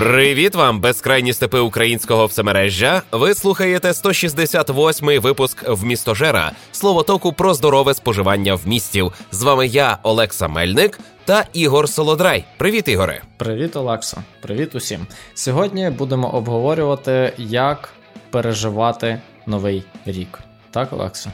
Привіт вам, безкрайні степи українського всемережжя. Ви слухаєте 168-й випуск в містожера словотоку про здорове споживання в містів. З вами я, Олекса Мельник та Ігор Солодрай. Привіт, Ігоре. Привіт, Олексо. Привіт усім. Сьогодні будемо обговорювати, як переживати новий рік. Так, Олексо?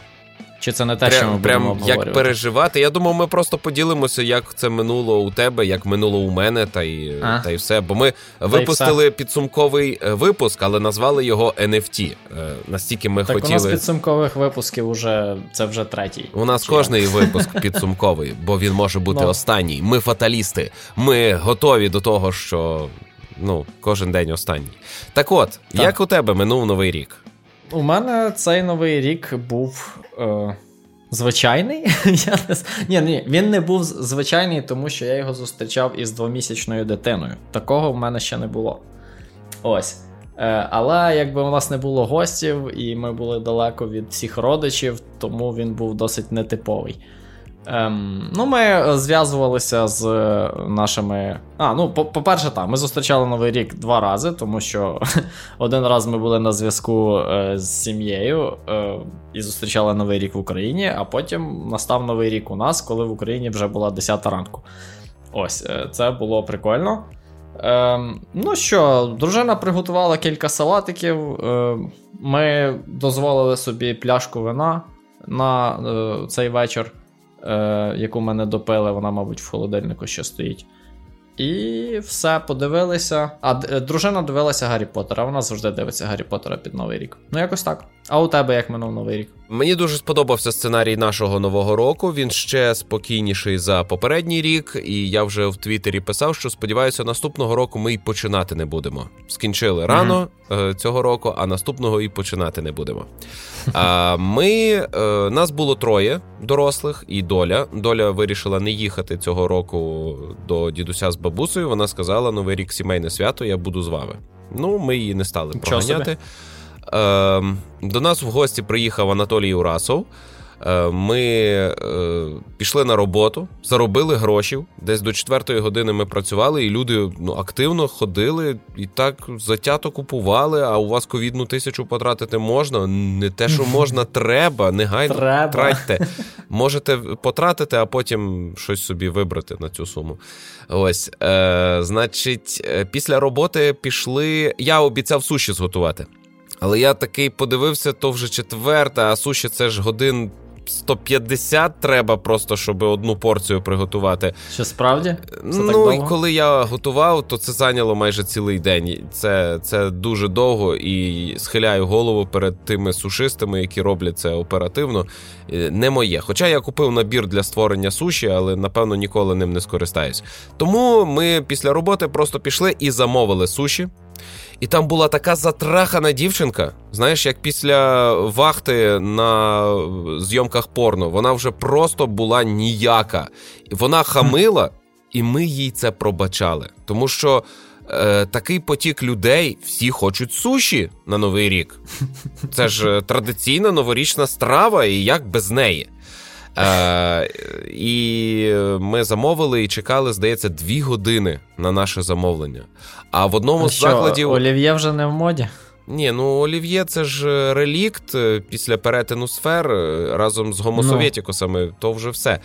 Чи це не те, прям, що ми прям будемо як переживати? Я думав, ми просто поділимося, як це минуло у тебе, як минуло у мене, та й А. та й все. Бо ми випустили підсумковий е, випуск, але назвали його NFT. Е, Настільки ми Так хотіли. у нас підсумкових випусків уже це вже третій. У нас кожний випуск підсумковий, бо він може бути Ну. останній. Ми фаталісти. Ми готові до того, що ну, кожен день останній. Так от, Так. як у тебе минув новий рік? У мене цей новий рік був е, звичайний. я не... ні, ні, він не був звичайний, тому що я його зустрічав із двомісячною дитиною. Такого в мене ще не було. Ось. Е, але якби у нас не було гостів, і ми були далеко від всіх родичів, тому він був досить нетиповий. Ем, ну, ми е, зв'язувалися з е, нашими. А, ну, по- по-перше, так, ми зустрічали Новий рік два рази, тому що один раз ми були на зв'язку е, з сім'єю і зустрічали Новий рік в Україні, а потім настав Новий рік у нас, коли в Україні вже була 10 ранку. Ось, це було прикольно. Ем, ну що, дружина приготувала кілька салатиків. Е, ми дозволили собі пляшку вина на е, цей вечір, е, яку мене допили, вона, мабуть, в холодильнику ще стоїть. І все, подивилися. А е, дружина дивилася Гаррі Поттера. Вона завжди дивиться Гаррі Поттера під Новий рік. Ну, якось так. А у тебе як минув Новий рік? Мені дуже сподобався сценарій нашого нового року. Він ще спокійніший за попередній рік, і я вже в Твіттері писав, що сподіваюся, наступного року ми й починати не будемо. Скінчили рано е, цього року, а наступного і починати не будемо. А ми е, нас було троє дорослих, і доля. Доля вирішила не їхати цього року до дідуся з бабусею. Вона сказала: Новий рік сімейне свято, я буду з вами. Ну, ми її не стали проганяти. Ем, до нас в гості приїхав Анатолій Урасов. Е, Ми е, пішли на роботу, заробили грошів. Десь до четвертої години ми працювали, і люди ну, активно ходили і так затято купували. А у вас ковідну тисячу потратити можна? Не те, що можна, треба, негайно Треба. тратьте. Можете потратити, а потім щось собі вибрати на цю суму. Ось, е, значить, е, після роботи пішли. Я обіцяв суші зготувати. Але я такий подивився, то вже четверта, а суші це ж годин 150 треба просто, щоб одну порцію приготувати. Що справді? Це ну, так і коли я готував, то це зайняло майже цілий день. Це, це дуже довго і схиляю голову перед тими сушистами, які роблять це оперативно. Е, Не моє. Хоча я купив набір для створення суші, але напевно ніколи ним не скористаюсь. Тому ми після роботи просто пішли і замовили суші. І там була така затрахана дівчинка. Знаєш, як після вахти на зйомках порно, вона вже просто була ніяка. Вона хамила, і ми їй це пробачали. Тому що е, такий потік людей, всі хочуть суші на Новий рік. Це ж е, традиційна новорічна страва, і як без неї. Е, і ми замовили і чекали, здається, дві години на наше замовлення. А в одному А з що, закладів. Олів'є вже не в моді. Ні, ну Олів'є це ж е, релікт е, після перетину сфер е, разом з гомосовєтікусами, то вже все.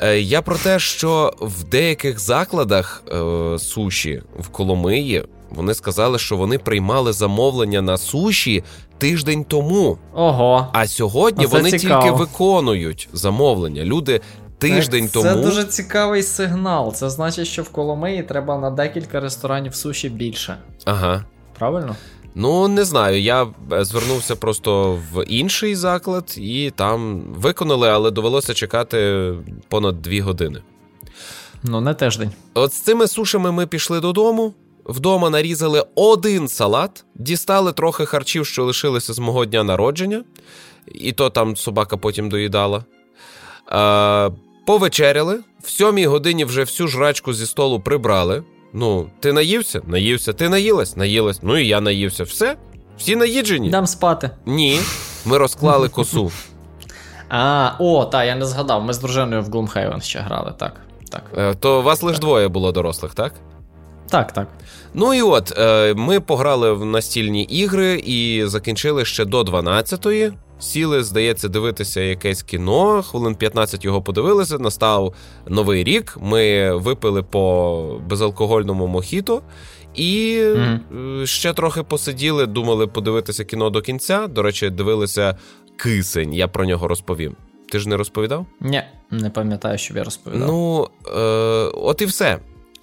Е, Я про те, що в деяких закладах е, суші в Коломиї вони сказали, що вони приймали замовлення на суші тиждень тому. Ого. А сьогодні Оце вони цікаво. тільки виконують замовлення. Люди тиждень Так, тому. Це дуже цікавий сигнал. Це значить, що в Коломиї треба на декілька ресторанів суші більше. Ага. Правильно? Ну, не знаю. Я е, звернувся просто в інший заклад, і там виконали, але довелося чекати понад дві години. Ну, не тиждень. От з цими сушами ми пішли додому. Вдома нарізали один салат, дістали трохи харчів, що лишилися з мого дня народження, і то там собака потім доїдала. Е, повечеряли, в сьомій годині вже всю жрачку зі столу прибрали. Ну, ти наївся? Наївся. Ти наїлась? Наїлась. Ну і я наївся. Все? Всі наїджені? Дам спати. Ні. Ми розклали косу. А, о, та, я не згадав. Ми з дружиною в Gloomhaven ще грали, так. так. Е, То вас лише двоє було дорослих, так? Так, так. Ну і от е, ми пограли в настільні ігри і закінчили ще до 12-ї. Сіли, здається, дивитися якесь кіно. Хвилин 15 його подивилися. Настав новий рік. Ми випили по безалкогольному мохіто. І mm-hmm. ще трохи посиділи, думали подивитися кіно до кінця. До речі, дивилися кисень. Я про нього розповім. Ти ж не розповідав? Ні, не пам'ятаю, що я розповідав. Ну, е, от і все.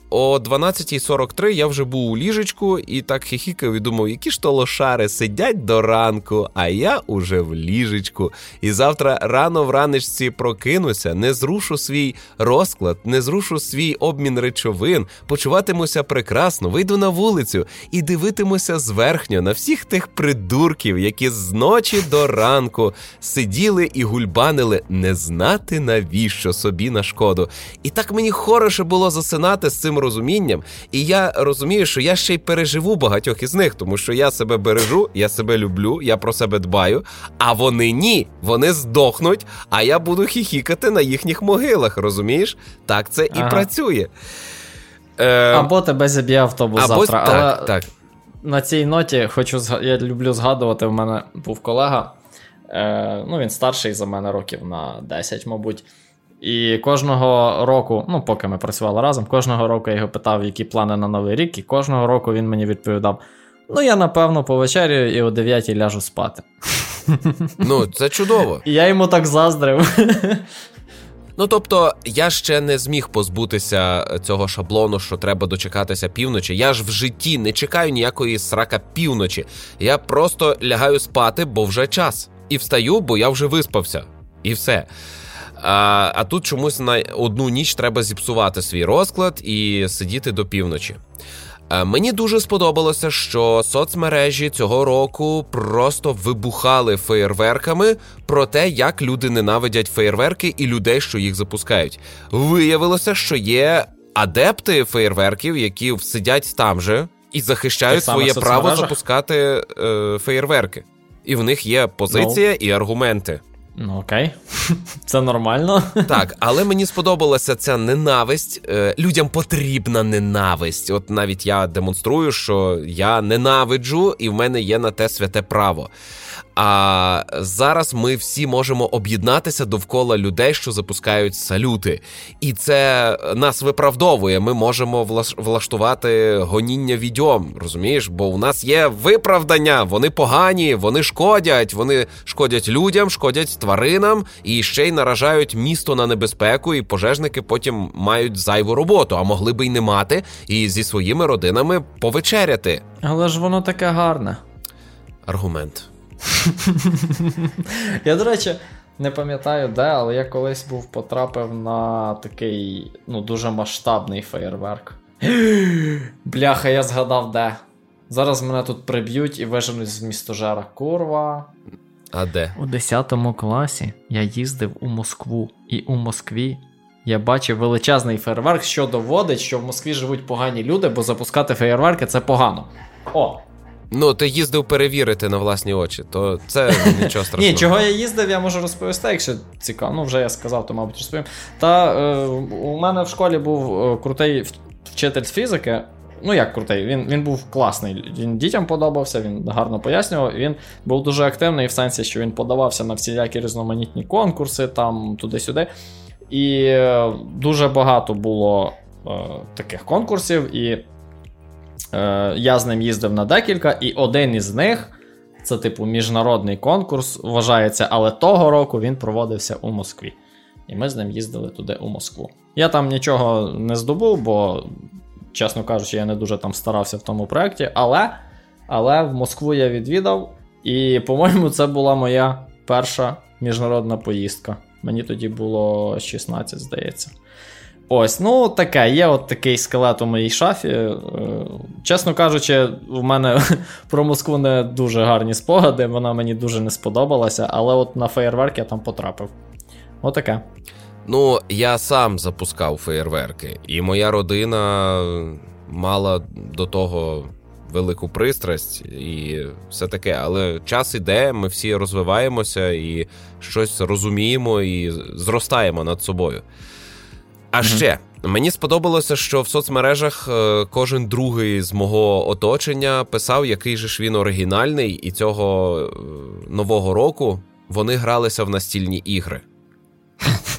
О 12.43 я вже був у ліжечку і так хихікав і думав, які ж то лошари сидять до ранку, а я уже в ліжечку. І завтра рано вранечці прокинуся, не зрушу свій розклад, не зрушу свій обмін речовин, почуватимуся прекрасно, вийду на вулицю і дивитимуся зверхньо на всіх тих придурків, які з ночі до ранку сиділи і гульбанили не знати навіщо собі на шкоду. І так мені хороше було засинати з цим розумінням, і я розумію, що я ще й переживу багатьох із них, тому що я себе бережу, я себе люблю, я про себе дбаю. А вони ні, вони здохнуть, а я буду хіхікати на їхніх могилах. Розумієш? Так це ага. і працює. Е... Або тебе заб'є автобус Або... завтра. Так, але так. На цій ноті хочу я люблю згадувати. В мене був колега. Е, Ну, він старший за мене років на 10, мабуть. І кожного року, ну поки ми працювали разом, кожного року я його питав, які плани на новий рік, і кожного року він мені відповідав: Ну, я напевно повечерю і о 9 ляжу спати. Ну, це чудово. І я йому так заздрив. Ну тобто, я ще не зміг позбутися цього шаблону, що треба дочекатися півночі. Я ж в житті не чекаю ніякої срака півночі. Я просто лягаю спати, бо вже час. І встаю, бо я вже виспався. І все. А а тут чомусь на одну ніч треба зіпсувати свій розклад і сидіти до півночі. Мені дуже сподобалося, що соцмережі цього року просто вибухали феєрверками про те, як люди ненавидять феєрверки і людей, що їх запускають. Виявилося, що є адепти феєрверків, які сидять там же і захищають своє право запускати е, феєрверки. І в них є позиція no. Ну. і аргументи. Ну окей, це нормально. Так, але мені сподобалася ця ненависть. Е, людям потрібна ненависть. От навіть я демонструю, що я ненавиджу, і в мене є на те святе право. А зараз ми всі можемо об'єднатися довкола людей, що запускають салюти, і це нас виправдовує. Ми можемо влаштувати гоніння відьом, розумієш? Бо у нас є виправдання. Вони погані, вони шкодять, вони шкодять людям, шкодять тваринам і ще й наражають місто на небезпеку. І пожежники потім мають зайву роботу, а могли би й не мати, і зі своїми родинами повечеряти. Але ж воно таке гарне. Аргумент. Я, до речі, не пам'ятаю де, але я колись був потрапив на такий ну, дуже масштабний феєрверк. Бляха, я згадав де. Зараз мене тут приб'ють і виженуть з містожера. Курва. А де? У 10 класі я їздив у Москву, і у Москві я бачив величезний фейерверк, що доводить, що в Москві живуть погані люди, бо запускати феєрверки це погано. О, Ну, ти їздив перевірити на власні очі, то це нічого страшного. Ні, чого я їздив, я можу розповісти, якщо цікаво. Ну, вже я сказав, то, мабуть, розповім. Та е, у мене в школі був е, крутий вчитель з фізики. Ну, як крутий, він він був класний. Він дітям подобався, він гарно пояснював. Він був дуже активний в сенсі, що він подавався на всілякі різноманітні конкурси, там туди-сюди. І е, дуже багато було е, таких конкурсів. і Е, Я з ним їздив на декілька, і один із них це, типу, міжнародний конкурс, вважається, але того року він проводився у Москві. І ми з ним їздили туди у Москву. Я там нічого не здобув, бо, чесно кажучи, я не дуже там старався в тому проєкті, але, але в Москву я відвідав, і, по-моєму, це була моя перша міжнародна поїздка. Мені тоді було 16, здається. Ось, ну таке, є от такий скелет у моїй шафі. Е, чесно кажучи, в мене про Москву не дуже гарні спогади, вона мені дуже не сподобалася, але от на феєрверк я там потрапив. Отаке. Ну, я сам запускав феєрверки, і моя родина мала до того велику пристрасть і все таке. Але час іде, ми всі розвиваємося і щось розуміємо і зростаємо над собою. А ще Мені сподобалося, що в соцмережах е, кожен другий з мого оточення писав, який же ж він оригінальний, і цього е, нового року вони гралися в настільні ігри.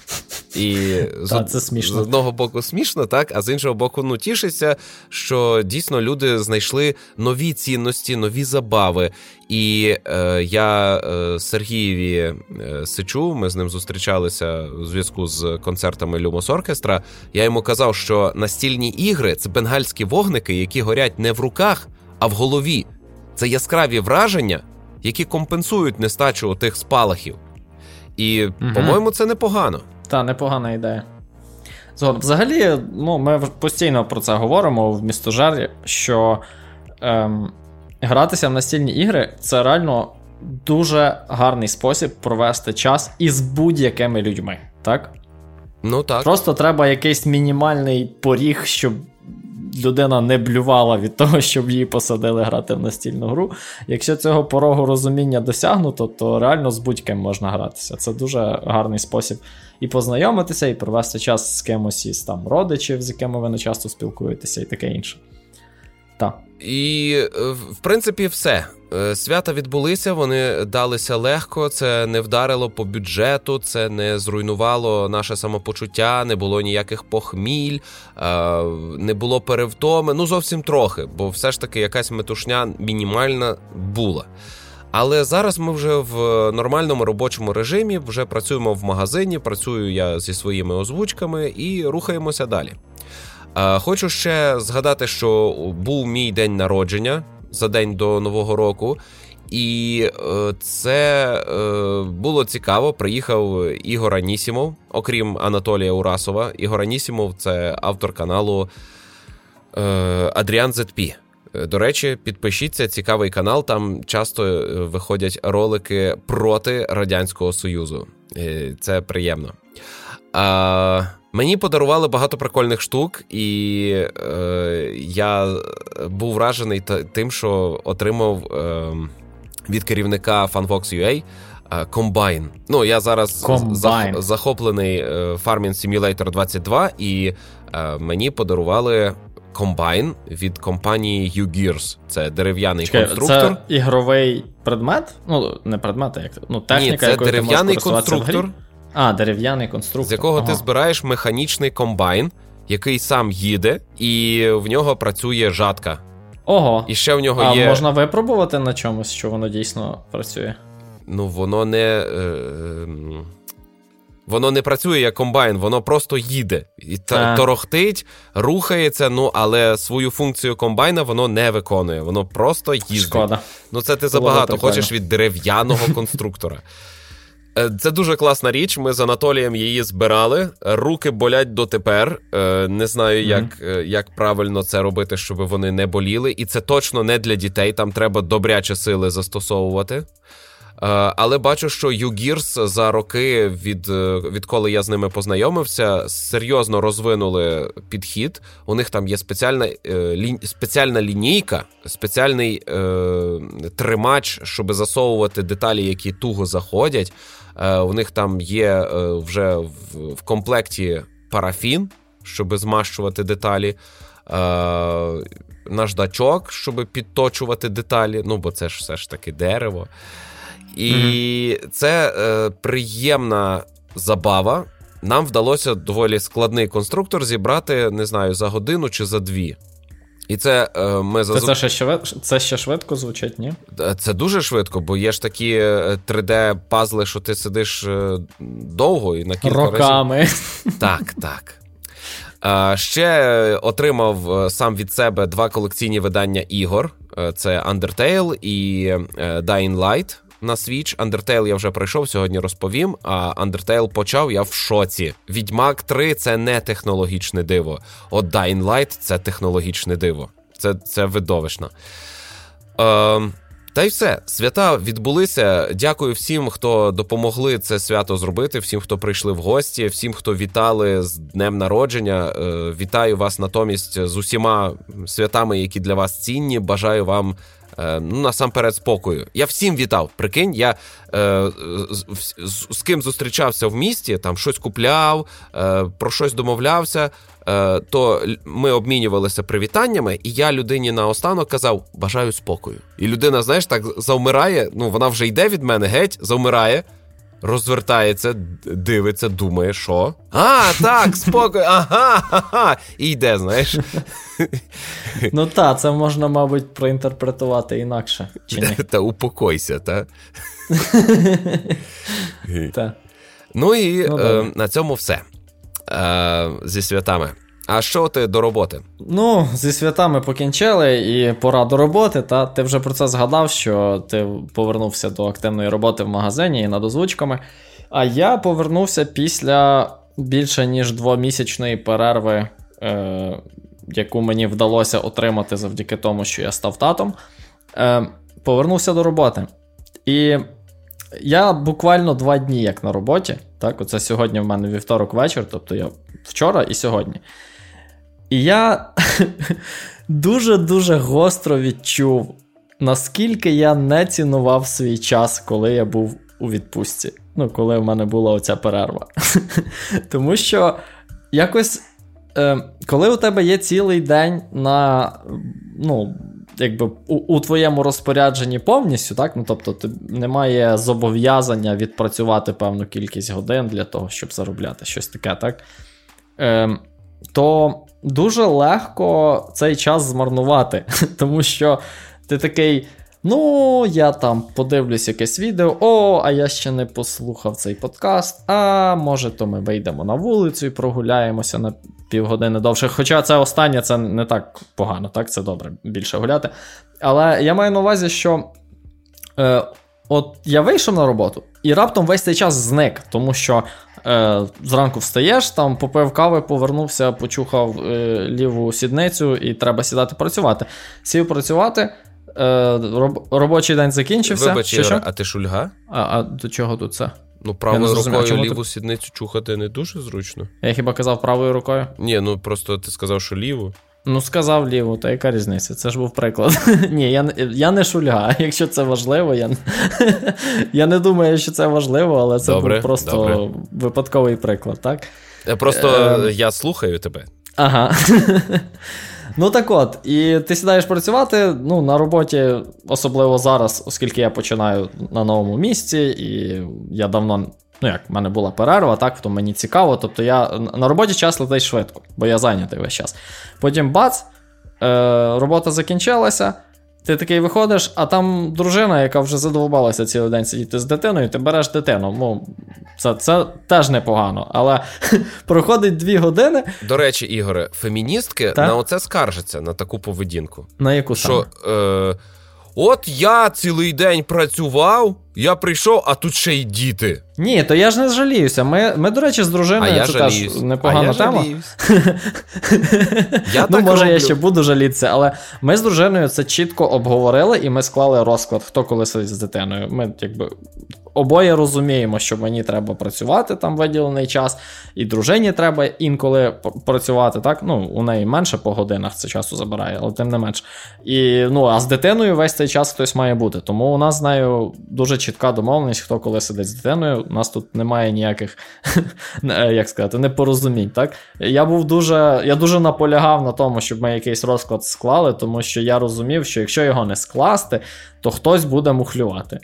І Та, це смішно. з одного боку смішно, так, а з іншого боку, ну тішиться, що дійсно люди знайшли нові цінності, нові забави. І е, я е, Сергієві е, Сичу, ми з ним зустрічалися у зв'язку з концертами Люмос Оркестра. Я йому казав, що настільні ігри це бенгальські вогники, які горять не в руках, а в голові. Це яскраві враження, які компенсують нестачу тих спалахів. І, угу. по-моєму, це непогано. Та, непогана ідея. Згодом. Взагалі, ну, ми постійно про це говоримо в містожарі, що ем, гратися в настільні ігри це реально дуже гарний спосіб провести час із будь-якими людьми. Так? Ну так. Просто треба якийсь мінімальний поріг, щоб людина не блювала від того, щоб її посадили грати в настільну гру. Якщо цього порогу розуміння досягнуто, то реально з будь-ким можна гратися. Це дуже гарний спосіб і познайомитися, і провести час з кимось із там родичів, з якими ви не часто спілкуєтеся, і таке інше. Так. І, е, в принципі, все. Е, свята відбулися, вони далися легко, це не вдарило по бюджету, це не зруйнувало наше самопочуття, не було ніяких похміль, е, не було перевтоми. Ну, зовсім трохи, бо все ж таки якась метушня мінімальна була. Але зараз ми вже в нормальному робочому режимі, вже працюємо в магазині, працюю я зі своїми озвучками і рухаємося далі. Хочу ще згадати, що був мій день народження за день до Нового року. І е, це е, було цікаво. Приїхав Ігор Анісімов, окрім Анатолія Урасова. Ігор Анісімов це автор каналу е, Адріан ZP. До речі, підпишіться, цікавий канал. Там часто виходять ролики проти Радянського Союзу. Це приємно. А, Мені подарували багато прикольних штук, і е, я був вражений тим, що отримав е, від керівника FunVox.ua е, комбайн. Ну, я зараз Combine. захоплений е, Farming Simulator 22, і е, мені подарували. Комбайн від компанії U-Gears. Це дерев'яний Чекай, конструктор. Це ігровий предмет? Ну, не предмет, а як ну, техніка, Ні, це дерев'яний конструктор. А, дерев'яний конструктор. З якого ага. ти збираєш механічний комбайн, який сам їде, і в нього працює жатка. Ого. І ще в нього а є. А можна випробувати на чомусь, що воно дійсно працює? Ну, воно не. Е, Воно не працює як комбайн, воно просто їде. І та, торохтить, рухається, ну але свою функцію комбайна воно не виконує. Воно просто їздить. Шкода. Ну це ти забагато хочеш від дерев'яного конструктора. Е, це дуже класна річ. Ми з Анатолієм її збирали. Руки болять дотепер. Е, не знаю, як mm-hmm. як правильно це робити, щоб вони не боліли. І це точно не для дітей. Там треба добряче сили застосовувати. Але бачу, що UGears за роки, від, відколи я з ними познайомився, серйозно розвинули підхід. У них там є спеціальна лі, спеціальна лінійка, спеціальний е, тримач, щоб засовувати деталі, які туго заходять. Е, у них там є е, вже в, комплекті парафін, щоб змащувати деталі. Е, наждачок, щоб підточувати деталі. Ну, бо це ж все ж таки дерево. І mm-hmm. це е, приємна забава. Нам вдалося доволі складний конструктор зібрати, не знаю, за годину чи за дві. І це е, ми зазу... Це, це, ще це ще швидко звучить, ні? Е, це дуже швидко, бо є ж такі 3D-пазли, е, що ти сидиш довго і на кілька Роками. разів. Так, так. Е, ще отримав сам від себе два колекційні видання ігор: це Undertale і Dying Light на Switch. Undertale я вже пройшов, сьогодні розповім. А Undertale почав я в шоці. Відьмак 3 це не технологічне диво. От Dying Light це технологічне диво. Це це видовищно. Е, та й все, свята відбулися. Дякую всім, хто допомогли це свято зробити, всім, хто прийшли в гості, всім, хто вітали з днем народження. Е, вітаю вас натомість з усіма святами, які для вас цінні. Бажаю вам ну, насамперед, спокою. Я всім вітав. Прикинь, я е, з, з, з ким зустрічався в місті, там щось купляв, е, про щось домовлявся. Е, то ми обмінювалися привітаннями, і я людині наостанок казав бажаю спокою. І людина, знаєш, так завмирає. Ну вона вже йде від мене геть, завмирає розвертається, дивиться, думає, що. А, так, спокій, ага, ага, і йде, знаєш. Ну так, це можна, мабуть, проінтерпретувати інакше. чи ні? Та упокойся, та? та. Ну і ну, е, на цьому все. Е, Зі святами. А що ти до роботи? Ну, зі святами покінчили і пора до роботи. Та ти вже про це згадав, що ти повернувся до активної роботи в магазині і над озвучками. А я повернувся після більше ніж двомісячної перерви, е, яку мені вдалося отримати завдяки тому, що я став татом. Е, Повернувся до роботи. І я буквально два дні як на роботі. Так, оце сьогодні в мене вівторок вечір, тобто я вчора і сьогодні. І я дуже-дуже гостро відчув, наскільки я не цінував свій час, коли я був у відпустці. Ну, коли в мене була оця перерва. Тому що якось, е, коли у тебе є цілий день на. ну, Якби у, у твоєму розпорядженні повністю, так? Ну, тобто, ти, немає зобов'язання відпрацювати певну кількість годин для того, щоб заробляти щось таке, так? Е, То дуже легко цей час змарнувати, тому що ти такий. Ну, я там подивлюсь якесь відео, о, а я ще не послухав цей подкаст. А може, то ми вийдемо на вулицю і прогуляємося на півгодини довше. Хоча це останнє це не так погано, так? Це добре більше гуляти. Але я маю на увазі, що е, от я вийшов на роботу, і раптом весь цей час зник, тому що Е, Зранку встаєш, там попив кави, повернувся, почухав е, ліву сідницю і треба сідати працювати. Сів працювати, е, роб, робочий день закінчився. Вибач, що, що? а ти шульга? А а до чого тут це? Ну, правою рукою ліву ти... сідницю чухати не дуже зручно. Я хіба казав правою рукою? Ні, ну просто ти сказав, що ліву. Ну, сказав ліво, та яка різниця? Це ж був приклад. Ні, я я не шульга. Якщо це важливо, я я не думаю, що це важливо, але це добре, був просто добре. випадковий приклад, так? Просто е... я слухаю тебе. Ага. Ну так от, і ти сідаєш працювати ну, на роботі, особливо зараз, оскільки я починаю на новому місці, і я давно Ну як, в мене була перерва, так, то мені цікаво. Тобто я на роботі час летить швидко, бо я зайнятий весь час. Потім бац, е, робота закінчилася. Ти такий виходиш, а там дружина, яка вже задовбалася цілий день сидіти з дитиною, ти береш дитину. Ну, Це це теж непогано. Але проходить дві години. До речі, Ігоре, феміністки так? на оце скаржаться на таку поведінку. На яку Що, е, От я цілий день працював, я прийшов, а тут ще й діти. Ні, то я ж не жаліюся. Ми, ми до речі, з дружиною а це теж непогана а я тема. я ну, може, роблю. я ще буду жалітися, але ми з дружиною це чітко обговорили, і ми склали розклад, хто коли сидить з дитиною. Ми якби обоє розуміємо, що мені треба працювати там виділений час, і дружині треба інколи працювати. так? Ну, У неї менше по годинах це часу забирає, але тим не менш. І, ну, А з дитиною весь цей час хтось має бути. Тому у нас з нею дуже чітка домовленість, хто коли сидить з дитиною. У нас тут немає ніяких, як сказати, непорозумінь. так? Я був дуже, я дуже наполягав на тому, щоб ми якийсь розклад склали, тому що я розумів, що якщо його не скласти, то хтось буде мухлювати.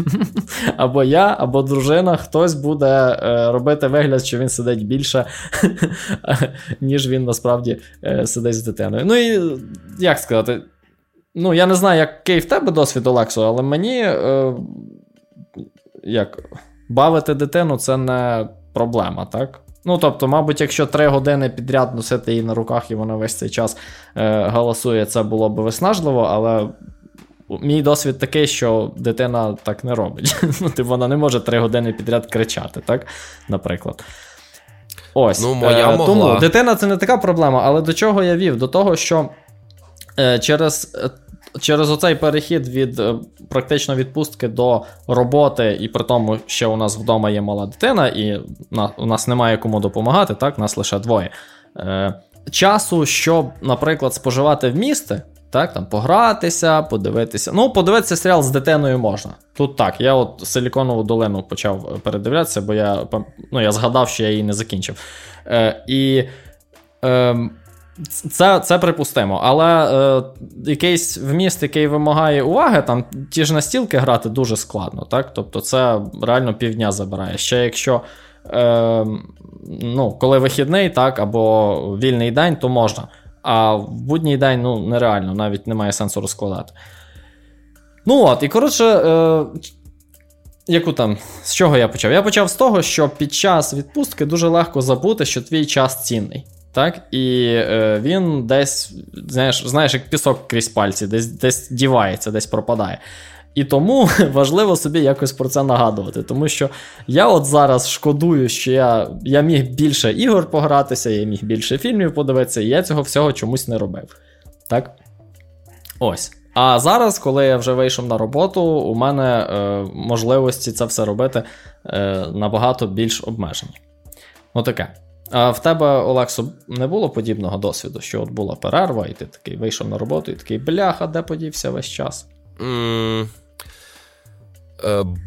Або я, або дружина, хтось буде е, робити вигляд, що він сидить більше, ніж він насправді е, сидить з дитиною. Ну і як сказати, ну я не знаю, який в тебе досвід, Олексо, але мені е, як бавити дитину це не проблема, так? Ну, тобто, мабуть, якщо три години підряд носити її на руках, і вона весь цей час е, галасує, це було б виснажливо, але Мій досвід такий, що дитина так не робить. Ну, типу, Вона не може три години підряд кричати, так? Наприклад. Ось. Ну, моя е, могла. Тому дитина це не така проблема, але до чого я вів? До того, що е, через через оцей перехід від е, практично відпустки до роботи, і при тому, що у нас вдома є мала дитина, і у нас немає кому допомагати, так? нас лише двоє. Е, Часу, щоб, наприклад, споживати в місті, Так, там погратися, подивитися. Ну, подивитися серіал з дитиною можна. Тут так, я от Силіконову долину почав передивлятися, бо я ну, я згадав, що я її не закінчив. Е, І е, це це припустимо. Але е, якийсь вміст, який вимагає уваги, там ті ж настілки грати дуже складно. так? Тобто це реально півдня забирає. Ще якщо е, ну, коли вихідний, так, або вільний день, то можна. А в будній день ну, нереально, навіть немає сенсу розкладати. Ну от, і коротше, е, яку там, з чого я почав? Я почав з того, що під час відпустки дуже легко забути, що твій час цінний. Так? І е, він десь, знаєш, знаєш, як пісок крізь пальці, десь десь дівається, десь пропадає. І тому важливо собі якось про це нагадувати. Тому що я от зараз шкодую, що я я міг більше ігор погратися, я міг більше фільмів подивитися, і я цього всього чомусь не робив. Так? Ось. А зараз, коли я вже вийшов на роботу, у мене е, можливості це все робити е, набагато більш обмежені. Отаке. А в тебе, Олексо, не було подібного досвіду, що от була перерва, і ти такий вийшов на роботу, і такий бляха, де подівся весь час? Mm.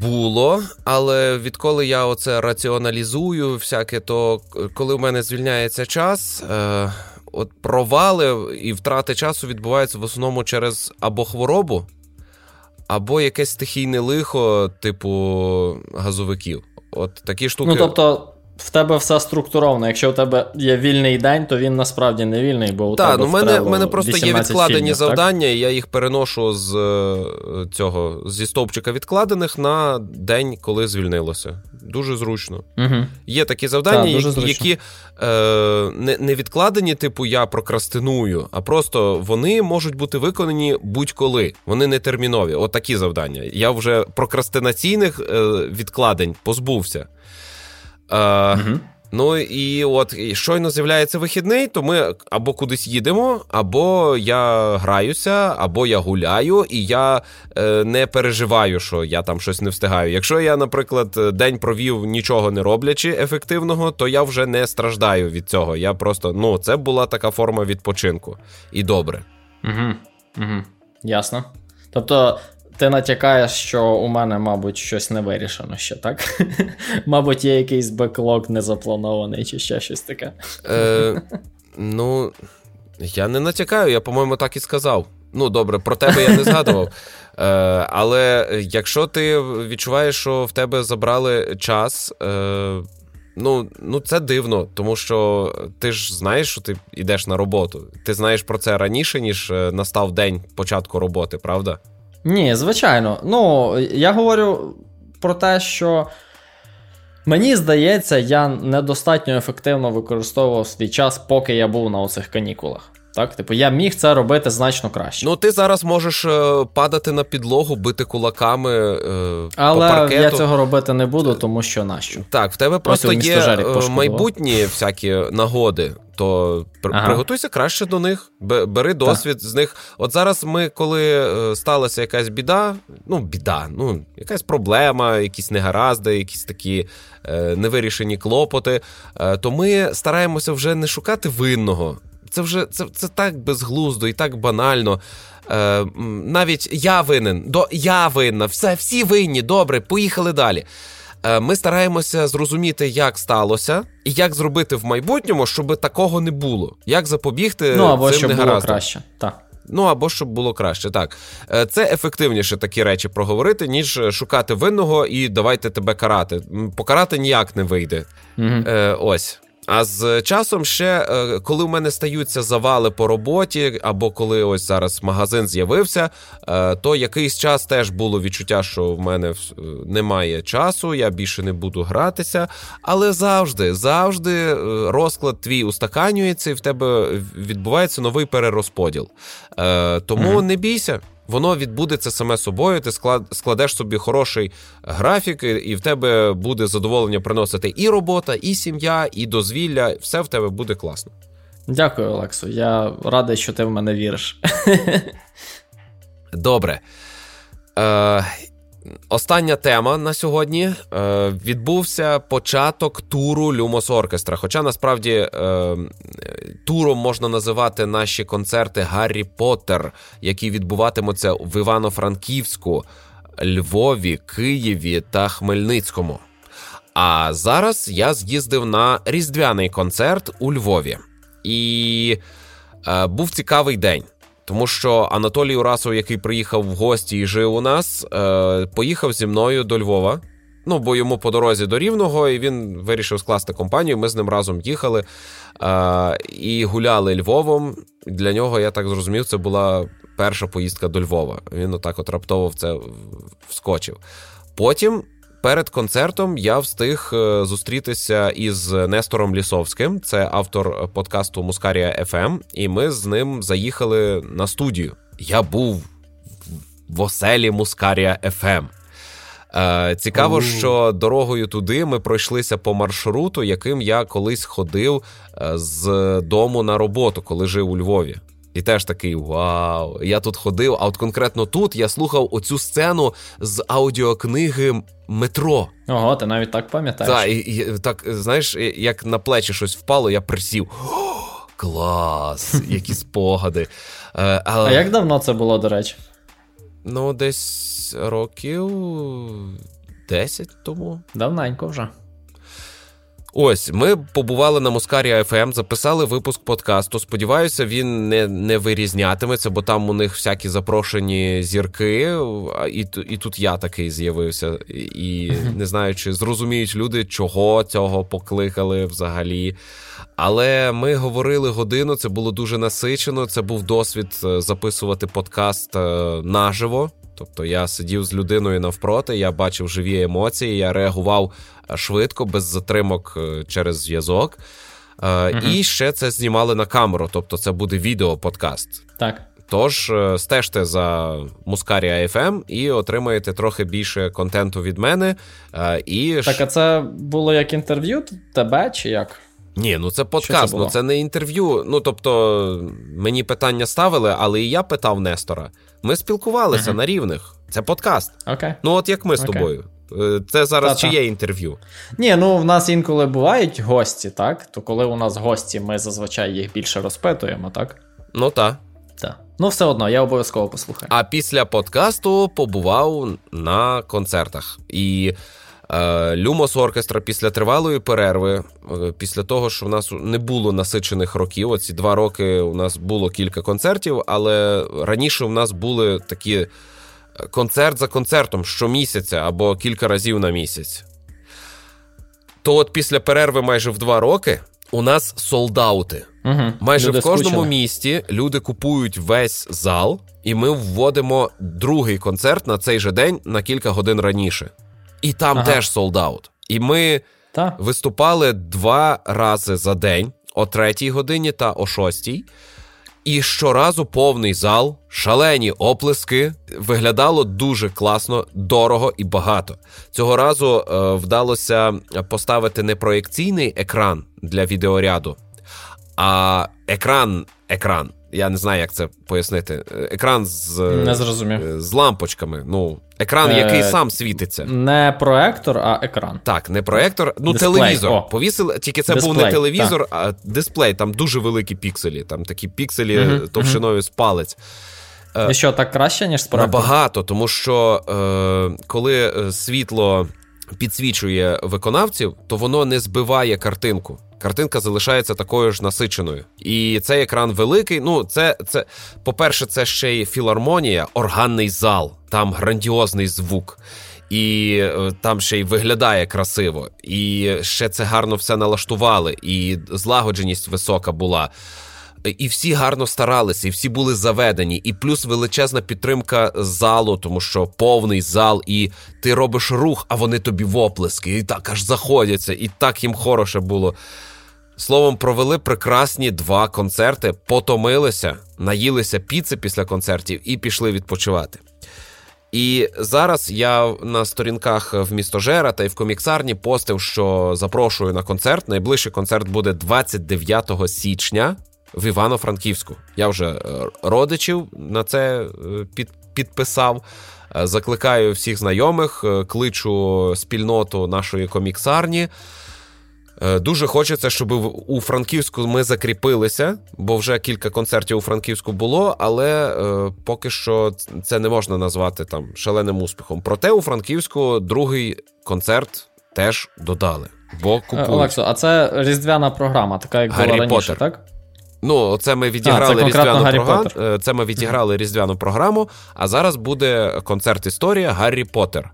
Було, але відколи я оце раціоналізую, всяке, то коли в мене звільняється час, е, от провали і втрати часу відбуваються в основному через або хворобу, або якесь стихійне лихо, типу газовиків. От такі штуки. Ну, тобто, в тебе все структуровано. Якщо у тебе є вільний день, то він насправді не вільний, бо у так, тебе ну, в мене в мене просто є відкладені фільмів, завдання, і я їх переношу з е, цього зі стовпчика відкладених на день, коли звільнилося. Дуже зручно. Угу. Є такі завдання, так, які е, не, не відкладені, типу я прокрастиную, а просто вони можуть бути виконані будь-коли. Вони не термінові. От такі завдання. Я вже прокрастинаційних е, відкладень позбувся. Е, угу. Ну і от щойно з'являється вихідний, то ми або кудись їдемо, або я граюся, або я гуляю, і я е, не переживаю, що я там щось не встигаю. Якщо я, наприклад, день провів нічого не роблячи ефективного, то я вже не страждаю від цього. Я просто ну, це була така форма відпочинку. І добре. Угу. Угу. Ясно. Тобто ти натякаєш, що у мене, мабуть, щось не вирішено ще, так? Мабуть, є якийсь беклог незапланований, чи ще щось таке. Е, Ну, я не натякаю, я, по-моєму, так і сказав. Ну, добре, про тебе я не згадував. Е, Але якщо ти відчуваєш, що в тебе забрали час. Е, Ну, ну це дивно, тому що ти ж знаєш, що ти йдеш на роботу. Ти знаєш про це раніше, ніж е, настав день початку роботи, правда? Ні, звичайно. Ну, я говорю про те, що мені здається, я недостатньо ефективно використовував свій час, поки я був на оцих канікулах. Так, типу, я міг це робити значно краще. Ну, ти зараз можеш е, падати на підлогу, бити кулаками. Е, Але по паркету. я цього робити не буду, тому що нащо. Так, в тебе просто є е, майбутні всякі нагоди. То ага. приготуйся краще до них, бери досвід так. з них. От зараз ми, коли е, сталася якась біда, ну, біда, ну, якась проблема, якісь негаразди, якісь такі е, невирішені клопоти, е, то ми стараємося вже не шукати винного це вже це, це так безглуздо і так банально. Е, Навіть я винен, до я винна, все, всі винні, добре, поїхали далі. Е, Ми стараємося зрозуміти, як сталося, і як зробити в майбутньому, щоб такого не було. Як запобігти ну, або цим щоб негараздам. було краще. Так. Ну або щоб було краще, так е, це ефективніше такі речі проговорити, ніж шукати винного і давайте тебе карати. Покарати ніяк не вийде. Угу. Е, Ось а з часом ще, е, коли в мене стаються завали по роботі, або коли ось зараз магазин з'явився, е, то якийсь час теж було відчуття, що в мене е, немає часу, я більше не буду гратися. Але завжди, завжди розклад твій устаканюється, і в тебе відбувається новий перерозподіл. Тому mm-hmm. не бійся. Воно відбудеться саме собою, ти складеш собі хороший графік, і в тебе буде задоволення приносити і робота, і сім'я, і дозвілля. Все в тебе буде класно. Дякую, Олексу. Я радий, що ти в мене віриш. Добре. Е, Остання тема на сьогодні Е, відбувся початок туру Люмос Оркестра. Хоча насправді е, туром можна називати наші концерти Гаррі Поттер, які відбуватимуться в Івано-Франківську, Львові, Києві та Хмельницькому. А зараз я з'їздив на різдвяний концерт у Львові. І е, був цікавий день. Тому що Анатолій Урасов, який приїхав в гості і жив у нас, е, поїхав зі мною до Львова. Ну, бо йому по дорозі до Рівного, і він вирішив скласти компанію. Ми з ним разом їхали е, і гуляли Львовом. Для нього, я так зрозумів, це була перша поїздка до Львова. Він отак от раптово в це вскочив. Потім перед концертом я встиг е, зустрітися із Нестором Лісовським, це автор подкасту Мускарія FM, і ми з ним заїхали на студію. Я був в оселі Мускарія FM. Е, цікаво, що дорогою туди ми пройшлися по маршруту, яким я колись ходив е, з дому на роботу, коли жив у Львові. І теж такий вау! Я тут ходив, а от конкретно тут я слухав оцю сцену з аудіокниги Метро. Ого, ти навіть так пам'ятаєш? Так, і, і так, знаєш, як на плечі щось впало, я присів. О, клас! Які спогади. Е, а... а як давно це було, до речі? Ну, десь років 10 тому. Давненько вже. Ось ми побували на Москарі ФМ, записали випуск подкасту. Сподіваюся, він не не вирізнятиметься, бо там у них всякі запрошені зірки, і і тут я такий з'явився. І не знаю, чи зрозуміють люди, чого цього покликали взагалі. Але ми говорили годину, це було дуже насичено. Це був досвід е, записувати подкаст е, наживо. Тобто я сидів з людиною навпроти, я бачив живі емоції, я реагував е, швидко, без затримок через зв'язок. Угу. І ще це знімали на камеру, тобто це буде відео-подкаст. Так. Тож стежте за Мускарія FM і отримаєте трохи більше контенту від мене. І... Так, а це було як інтерв'ю тебе чи як? Ні, ну це подкаст, це ну це не інтерв'ю. Ну тобто, мені питання ставили, але і я питав Нестора. Ми спілкувалися uh-huh. на рівних. Це подкаст. Okay. Ну, от як ми з okay. тобою. Е, це зараз чи є інтерв'ю? Ні, ну в нас інколи бувають гості, так? То коли у нас гості, ми зазвичай їх більше розпитуємо, так? Ну так. Так. Ну, все одно, я обов'язково послухаю. А після подкасту побував на концертах. І Люмос Оркестра після тривалої перерви, е, після того, що в нас не було насичених років. Оці два роки у нас було кілька концертів, але раніше у нас були такі е, концерт за концертом щомісяця або кілька разів на місяць. То от після перерви майже в два роки у нас солдаути. Угу. Майже люди в кожному скучили. місті люди купують весь зал, і ми вводимо другий концерт на цей же день на кілька годин раніше. І там ага. теж солдаут. І ми та. виступали два рази за день о третій годині та о шостій. І щоразу повний зал, шалені оплески, виглядало дуже класно, дорого і багато. Цього разу е, вдалося поставити не проєкційний екран для відеоряду, а екран, екран я не знаю, як це пояснити. Екран з не зрозумів. Е, з лампочками. Ну, екран, е, який сам світиться. Не проектор, а екран. Так, не проектор, ну дисплей. телевізор. О. Повісили, тільки це дисплей, був не телевізор, так. а дисплей. Там дуже великі пікселі. Там такі пікселі угу, товщиною угу. з палець. Е, І що, так краще, ніж з проектором? Набагато, тому що е, коли світло підсвічує виконавців, то воно не збиває картинку картинка залишається такою ж насиченою. І цей екран великий. Ну, це, це по-перше, це ще й філармонія, органний зал, там грандіозний звук. І е, там ще й виглядає красиво, і ще це гарно все налаштували, і злагодженість висока була. І всі гарно старалися, і всі були заведені, і плюс величезна підтримка залу, тому що повний зал, і ти робиш рух, а вони тобі в оплески, і так аж заходяться, і так їм хороше було. Словом, провели прекрасні два концерти, потомилися, наїлися піци після концертів і пішли відпочивати. І зараз я на сторінках в містожера та й в коміксарні постив, що запрошую на концерт. Найближчий концерт буде 29 січня в Івано-Франківську. Я вже е, родичів на це е, під, підписав. Е, закликаю всіх знайомих, кличу спільноту нашої коміксарні. Дуже хочеться, щоб у Франківську ми закріпилися, бо вже кілька концертів у Франківську було, але е, поки що це не можна назвати там шаленим успіхом. Проте у Франківську другий концерт теж додали. Бо купують. Олексо, а це різдвяна програма, така як Гаррі була раніше, Поттер. так? Ну, це ми відіграли А, це різдвяну програму. Це ми відіграли різдвяну програму, а зараз буде концерт історія Гаррі Поттер.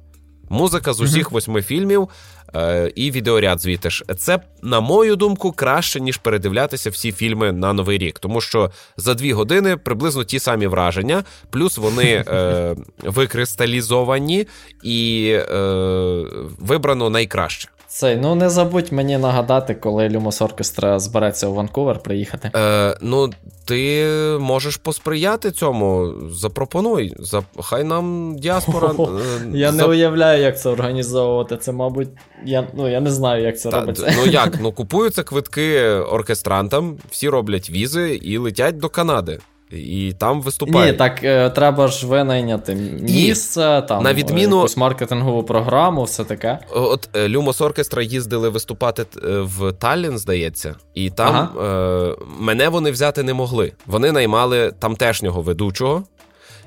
Музика з усіх восьми фільмів е, і відеоряд звідти ж. Це, на мою думку, краще, ніж передивлятися всі фільми на Новий рік. Тому що за дві години приблизно ті самі враження, плюс вони е, викристалізовані і е, вибрано найкраще. Цей, ну не забудь мені нагадати, коли Люмос Оркестра збереться у Ванкувер приїхати. Е, ну, ти можеш посприяти цьому. Запропонуй. За... Хай нам діаспора. О, е, Я не уявляю, як це організовувати. Це, мабуть, я, ну, я не знаю, як це Та, робиться. ну як? Ну купуються квитки оркестрантам, всі роблять візи і летять до Канади. І там Ні, так е, треба ж винайняти місце, там на відміну- якусь маркетингову програму, все таке. От е, Люмос Оркестра їздили виступати е, в Таллін, здається, і там е, мене вони взяти не могли. Вони наймали тамтешнього ведучого,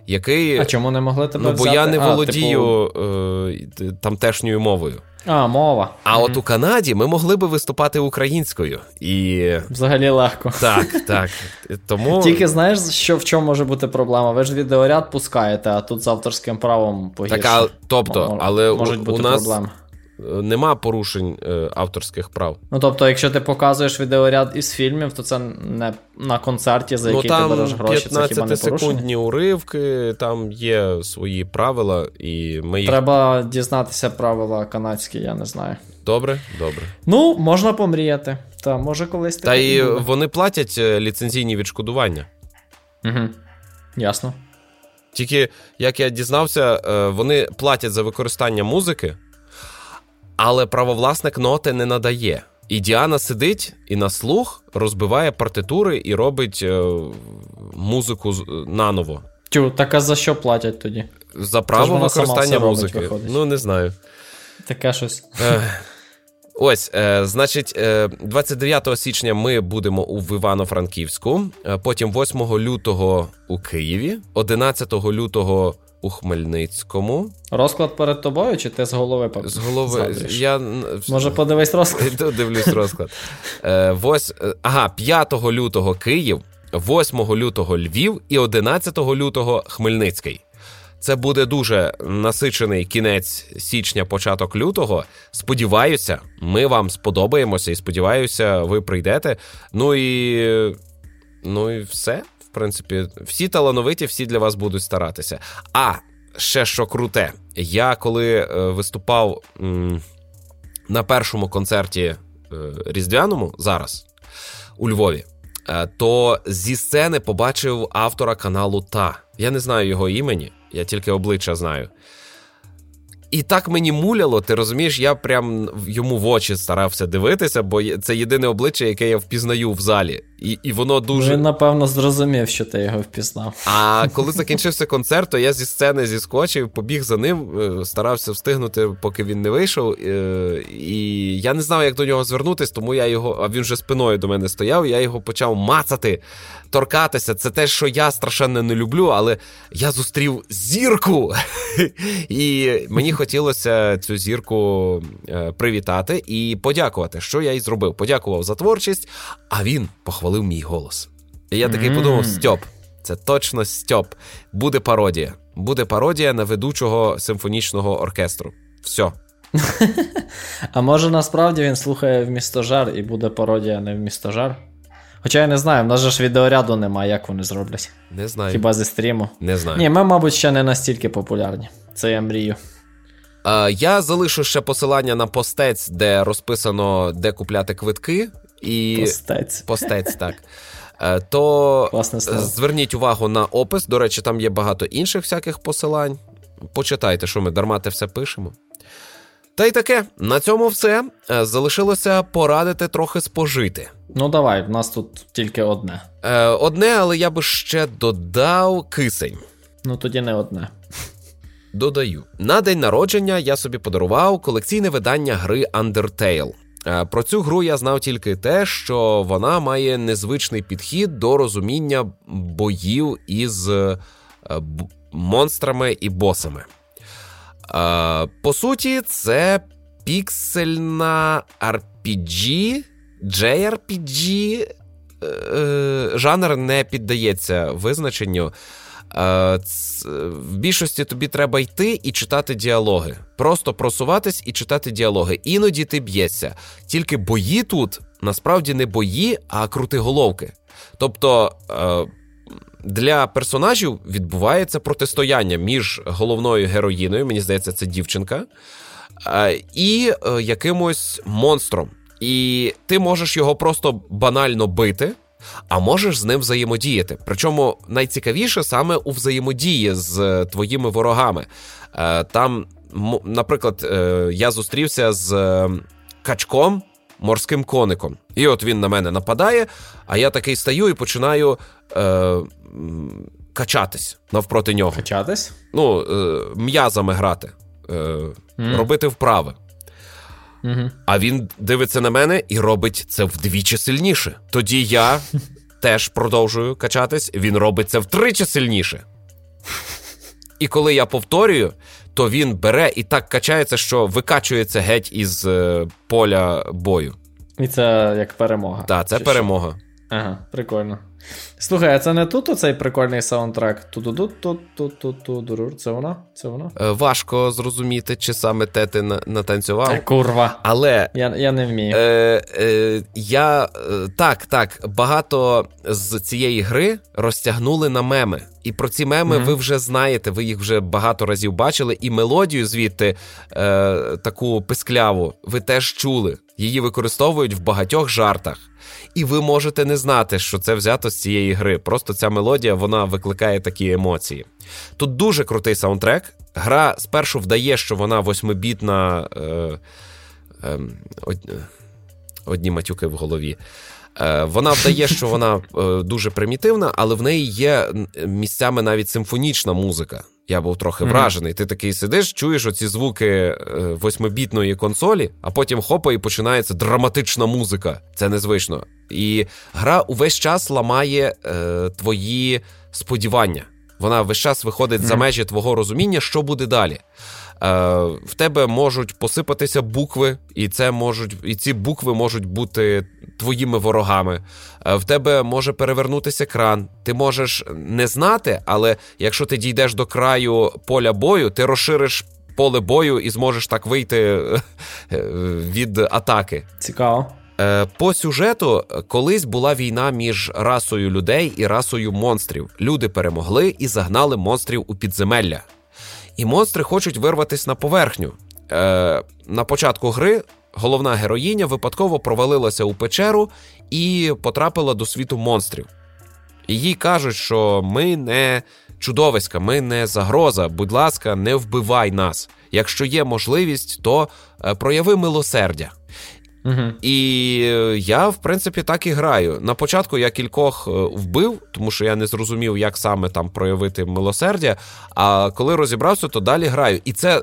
який. А чому не могли тебе ну, бо я не А, володію е, тамтешньою мовою. А, мова. А от у Канаді ми могли би виступати українською. І Взагалі легко. так, так. Тому Тільки знаєш, що в чому може бути проблема? Ви ж відеоряд пускаєте, а тут з авторським правом погірше. так, а, тобто, але але у, бути у нас проблеми. Нема порушень е, авторських прав. Ну тобто, якщо ти показуєш відеоряд із фільмів, то це не на концерті, за Ну який ти береш там гроші, це хіба не порушення? 15-секундні уривки, там є свої правила, і ми їх. Треба дізнатися правила канадські, я не знаю. Добре, добре. Ну, можна помріяти. Та може колись Та і буде. вони платять е, ліцензійні відшкодування. Угу. Ясно. Тільки, як я дізнався, е, вони платять за використання музики, але правовласник ноти не надає. І Діана сидить і на слух розбиває партитури і робить е, музику наново. Тю, так а за що платять тоді? За право використання робить, музики. виходить. Ну, не знаю. Таке щось. Е, Ось, е, значить, е, 29 січня ми будемо у Івано-Франківську, е, потім 8 лютого у Києві, 11 лютого у Хмельницькому. Розклад перед тобою, чи ти з голови З голови згадуєш? я Може, подивись розклад? Дивлюсь розклад. Е, вось, е, ага, 5 лютого Київ, 8 лютого Львів і 11 лютого Хмельницький. Це буде дуже насичений кінець січня, початок лютого. Сподіваюся, ми вам сподобаємося і сподіваюся, ви прийдете. Ну і ну і все. Принципі, всі талановиті, всі для вас будуть старатися. А ще що круте, я коли е, виступав на першому концерті е, різдвяному зараз у Львові, е, то зі сцени побачив автора каналу Та. Я не знаю його імені, я тільки обличчя знаю. І так мені муляло, ти розумієш, я прям йому в очі старався дивитися, бо це єдине обличчя, яке я впізнаю в залі. І, і воно дуже. Він, напевно, зрозумів, що ти його впізнав. А коли закінчився концерт, то я зі сцени зіскочив, побіг за ним, е, старався встигнути, поки він не вийшов. е, І я не знав, як до нього звернутись, тому я його, а він вже спиною до мене стояв, я його почав мацати, торкатися. Це те, що я страшенно не люблю, але я зустрів зірку. І мені хотілося цю зірку е, привітати і подякувати, що я й зробив. Подякував за творчість, а він похвалив мій голос. І я такий подумав: Стьоп, це точно Стьоп. Буде пародія. Буде пародія на ведучого симфонічного оркестру. Все. А може насправді він слухає в містожар і буде пародія не в містожар? Хоча я не знаю, в нас же ж відеоряду немає, як вони зроблять. Не знаю. Хіба зі стріму? Не знаю. Ні, ми, мабуть, ще не настільки популярні. Це я мрію. Е, я залишу ще посилання на постець, де розписано, де купляти квитки. І Постець. постець, так. Е, То Класне зверніть увагу на опис. До речі, там є багато інших всяких посилань. Почитайте, що ми дарма те все пишемо. Та й таке, на цьому все. Е, Залишилося порадити трохи спожити. Ну давай, в нас тут тільки одне. Одне, але я би ще додав кисень. Ну тоді не одне. Додаю, на день народження я собі подарував колекційне видання гри Undertale. Е, про цю гру я знав тільки те, що вона має незвичний підхід до розуміння боїв із е, монстрами і босами. Е, по суті, це піксельна RPG, JRPG. Жанр не піддається визначенню. В більшості тобі треба йти і читати діалоги. Просто просуватись і читати діалоги. Іноді ти б'єшся. Тільки бої тут насправді не бої, а крутиголовки. Тобто е, для персонажів відбувається протистояння між головною героїною, мені здається, це дівчинка, е, і е, якимось монстром. І ти можеш його просто банально бити а можеш з ним взаємодіяти. Причому найцікавіше саме у взаємодії з е, твоїми ворогами. Е, там, наприклад, е, я зустрівся з качком. Морським коником. І от він на мене нападає, а я такий стаю і починаю е, качатись навпроти нього. Качатись? Ну, е, м'язами грати, е, mm. робити вправи. Угу. А він дивиться на мене і робить це вдвічі сильніше. Тоді я теж продовжую качатись, він робить це втричі сильніше. І коли я повторюю, то він бере і так качається, що викачується геть із е, поля бою. І це як перемога. Так, це Чи перемога. Ага, прикольно. Слухай, а це не тут оцей прикольний саундтрек? Ту-ду-ду-ту-ту-ту-ту-ду-рур. Це воно? Це воно? Е, важко зрозуміти, чи саме те ти натанцював. Е, курва. Але я я не вмію. Е, е, Я е, так, так, багато з цієї гри розтягнули на меми. І про ці меми mm-hmm. ви вже знаєте, ви їх вже багато разів бачили, і мелодію звідти е, таку пискляву ви теж чули. Її використовують в багатьох жартах. І ви можете не знати, що це взято з цієї гри. Просто ця мелодія вона викликає такі емоції. Тут дуже крутий саундтрек. Гра спершу вдає, що вона восьмибітна. Е, е, од, одні матюки в голові. Е, вона вдає, що вона е, дуже примітивна, але в неї є місцями навіть симфонічна музика. Я був трохи вражений. Mm-hmm. Ти такий сидиш, чуєш оці звуки е, восьмибітної консолі, а потім хопа, і починається драматична музика. Це незвично. І гра увесь час ламає е, твої сподівання. Вона весь час виходить mm-hmm. за межі твого розуміння, що буде далі. Е, в тебе можуть посипатися букви, і це можуть, і ці букви можуть бути твоїми ворогами. Е, в тебе може перевернутися кран. Ти можеш не знати, але якщо ти дійдеш до краю поля бою, ти розшириш. Поле бою і зможеш так вийти е, від атаки. Цікаво. По сюжету колись була війна між расою людей і расою монстрів. Люди перемогли і загнали монстрів у підземелля і монстри хочуть вирватися на поверхню. Е, На початку гри головна героїня випадково провалилася у печеру і потрапила до світу монстрів. Їй кажуть, що ми не чудовиська, ми не загроза. Будь ласка, не вбивай нас. Якщо є можливість, то е, прояви милосердя. Угу. І е, я, в принципі, так і граю. На початку я кількох е, вбив, тому що я не зрозумів, як саме там проявити милосердя. А коли розібрався, то далі граю. І це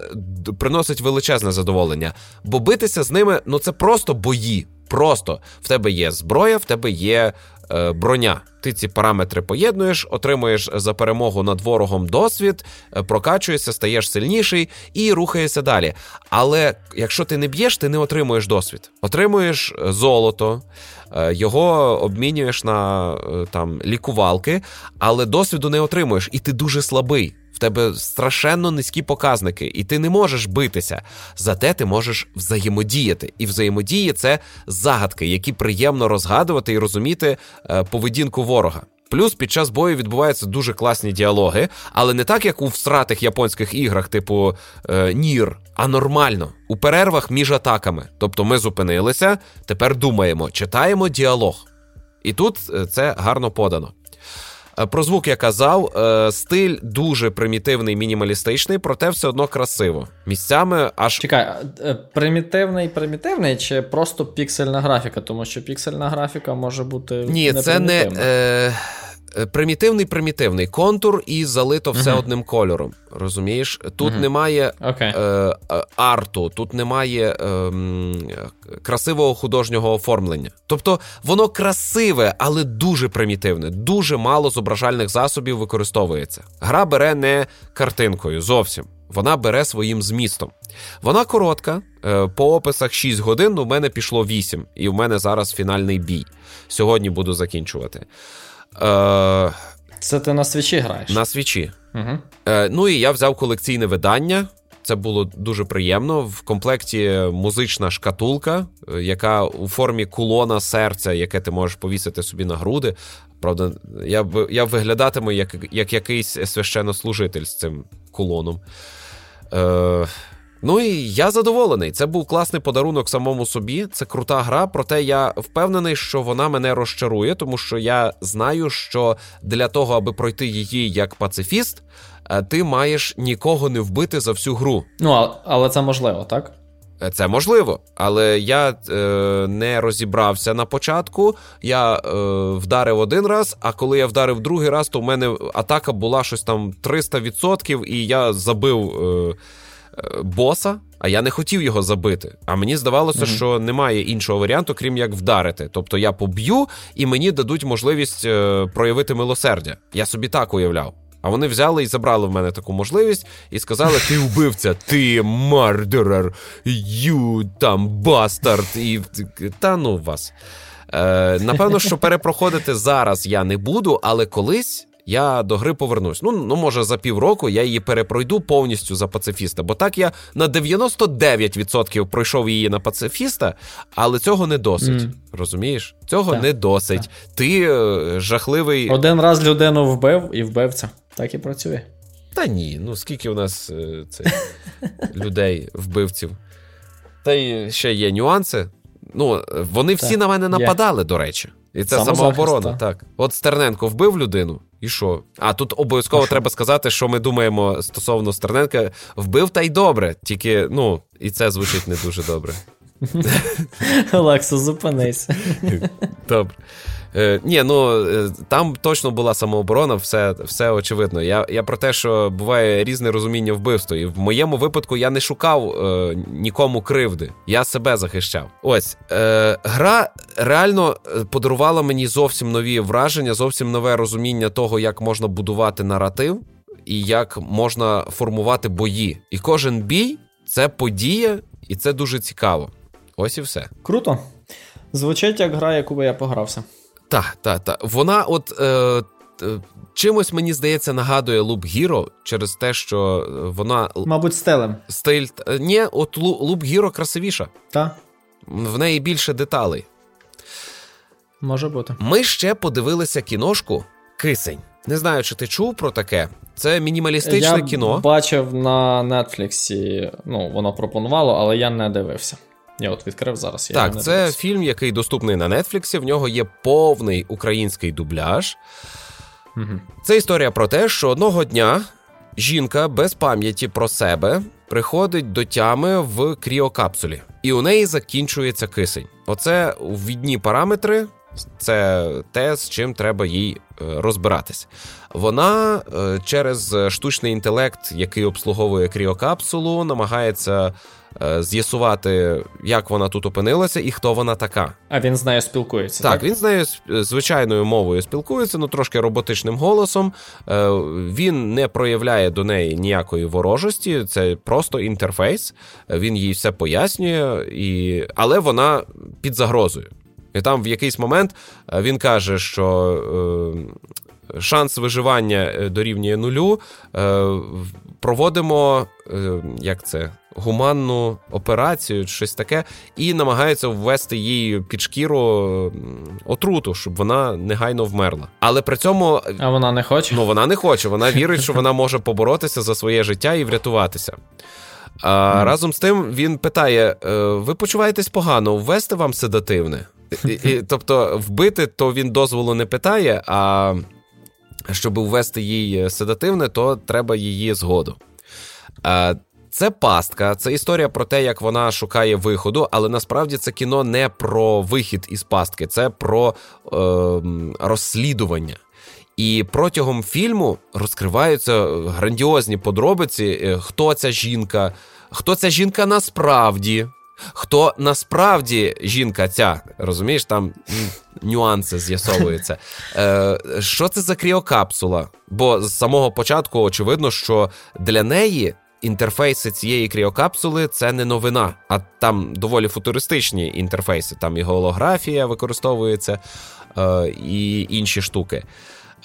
приносить величезне задоволення. Бо битися з ними ну це просто бої. Просто в тебе є зброя, в тебе є Е, броня. Ти ці параметри поєднуєш, отримуєш за перемогу над ворогом досвід, е, прокачуєшся, стаєш сильніший і рухаєшся далі. Але якщо ти не б'єш, ти не отримуєш досвід. Отримуєш е, золото, його обмінюєш на там лікувалки, але досвіду не отримуєш, і ти дуже слабий тебе страшенно низькі показники, і ти не можеш битися. Зате ти можеш взаємодіяти. І взаємодії це загадки, які приємно розгадувати і розуміти е, поведінку ворога. Плюс під час бою відбуваються дуже класні діалоги, але не так, як у всратих японських іграх, типу е, Нір, а нормально у перервах між атаками. Тобто ми зупинилися, тепер думаємо, читаємо діалог. І тут е, це гарно подано. Е, про звук я казав, е, стиль дуже примітивний, мінімалістичний, проте все одно красиво. Місцями аж. Чекай, е, примітивний, примітивний чи просто піксельна графіка? Тому що піксельна графіка може бути. Ні, не це не. Е... Е, примітивний примітивний контур і залито все uh-huh. одним кольором. Розумієш? Тут uh-huh. немає okay. е, арту, тут немає е, красивого художнього оформлення. Тобто воно красиве, але дуже примітивне. Дуже мало зображальних засобів використовується. Гра бере не картинкою зовсім. Вона бере своїм змістом. Вона коротка, е, по описах 6 годин, у мене пішло 8, і в мене зараз фінальний бій. Сьогодні буду закінчувати. Е, Це ти на свічі граєш? На свічі. Угу. Е, Ну і я взяв колекційне видання. Це було дуже приємно. В комплекті музична шкатулка, е, яка у формі кулона серця, яке ти можеш повісити собі на груди. Правда, я я виглядатиму як як якийсь священнослужитель з цим кулоном. Е, Ну і я задоволений. Це був класний подарунок самому собі. Це крута гра, проте я впевнений, що вона мене розчарує, тому що я знаю, що для того, аби пройти її як пацифіст, е, ти маєш нікого не вбити за всю гру. Ну, але це можливо, так? Е, це можливо, але я е, не розібрався на початку. Я е, вдарив один раз, а коли я вдарив другий раз, то в мене атака була щось там 300%, і я забив. Е, боса, а я не хотів його забити. А мені здавалося, mm-hmm. що немає іншого варіанту, крім як вдарити. Тобто я поб'ю і мені дадуть можливість е, проявити милосердя. Я собі так уявляв. А вони взяли і забрали в мене таку можливість і сказали: ти вбивця, ти мардерер, ю там бастард, і та ну вас. Е, Напевно, що перепроходити зараз я не буду, але колись я до гри повернусь. Ну, ну може, за півроку я її перепройду повністю за пацифіста. Бо так я на 99% пройшов її на пацифіста, але цього не досить. Mm. Розумієш? Цього так, не досить. Так. Ти е, жахливий. Один раз людину вбив і вбивця. Так і працює. Та ні, ну скільки у нас е, це, людей, вбивців. Та й ще є нюанси. Ну, вони всі так, на мене нападали, є. до речі. І це самооборона. Так. От Стерненко вбив людину, і що? А тут обов'язково треба сказати, що ми думаємо стосовно Стерненка. Вбив та й добре, тільки, ну, і це звучить не дуже добре. Олексо, зупинись. Добре. Е, Ні, ну е, там точно була самооборона, все все очевидно. Я я про те, що буває різне розуміння вбивства. І в моєму випадку я не шукав е, нікому кривди. Я себе захищав. Ось е, гра реально е, подарувала мені зовсім нові враження, зовсім нове розуміння того, як можна будувати наратив і як можна формувати бої. І кожен бій це подія, і це дуже цікаво. Ось і все. Круто. Звучить як гра, яку би я погрався. Так, так, так. Вона, от е, чимось, мені здається, нагадує Loop Hero через те, що вона. Мабуть, стилем. Стиль. Е, ні, от Loop Hero красивіша. Так. В неї більше деталей. Може бути. Ми ще подивилися кіношку Кисень. Не знаю, чи ти чув про таке. Це мінімалістичне я кіно. Я бачив на Нетфліксі, ну, воно пропонувало, але я не дивився. Я от відкрив зараз. Я так, це дивився. фільм, який доступний на Нетфліксі. В нього є повний український дубляж. Угу. Це історія про те, що одного дня жінка без пам'яті про себе приходить до тями в кріокапсулі, і у неї закінчується кисень. Оце відні параметри. Це те, з чим треба їй е, розбиратись. Вона е, через штучний інтелект, який обслуговує кріокапсулу, намагається з'ясувати, як вона тут опинилася і хто вона така. А він з нею спілкується. Так, так? він з нею звичайною мовою спілкується, ну трошки роботичним голосом. Е, він не проявляє до неї ніякої ворожості, це просто інтерфейс. Він їй все пояснює, і... але вона під загрозою. І там в якийсь момент е, він каже, що шанс виживання дорівнює нулю. Проводимо як це гуманну операцію, щось таке, і намагаються ввести їй під шкіру отруту, щоб вона негайно вмерла. Але при цьому а вона не хоче. Ну вона не хоче. Вона вірить, що вона може поборотися за своє життя і врятуватися. А mm. разом з тим він питає: «Е, ви почуваєтесь погано, ввести вам седативне? І, і, Тобто, вбити, то він дозволу не питає. А щоб ввести їй седативне, то треба її згоду. Це пастка, це історія про те, як вона шукає виходу, але насправді це кіно не про вихід із пастки, це про е, розслідування. І протягом фільму розкриваються грандіозні подробиці, е, хто ця жінка, хто ця жінка насправді. Хто насправді жінка ця, розумієш, там нюанси з'ясовуються. Е, Що це за кріокапсула? Бо з самого початку очевидно, що для неї інтерфейси цієї кріокапсули це не новина, а там доволі футуристичні інтерфейси. Там і голографія використовується, е, і інші штуки.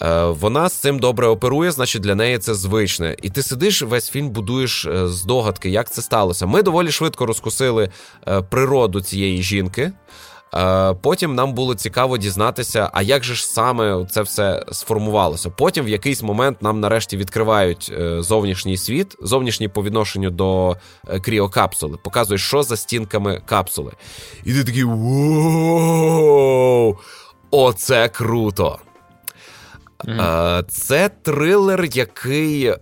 Е, вона з цим добре оперує, значить для неї це звичне. І ти сидиш весь фільм, будуєш е, здогадки, як це сталося. Ми доволі швидко розкусили е, природу цієї жінки. Потім нам було цікаво дізнатися, а як же ж саме це все сформувалося. Потім в якийсь момент нам нарешті відкривають зовнішній світ, зовнішній по відношенню до кріокапсули, показують, що за стінками капсули. І ти такий! Оце круто! Mm. Це трилер, який е,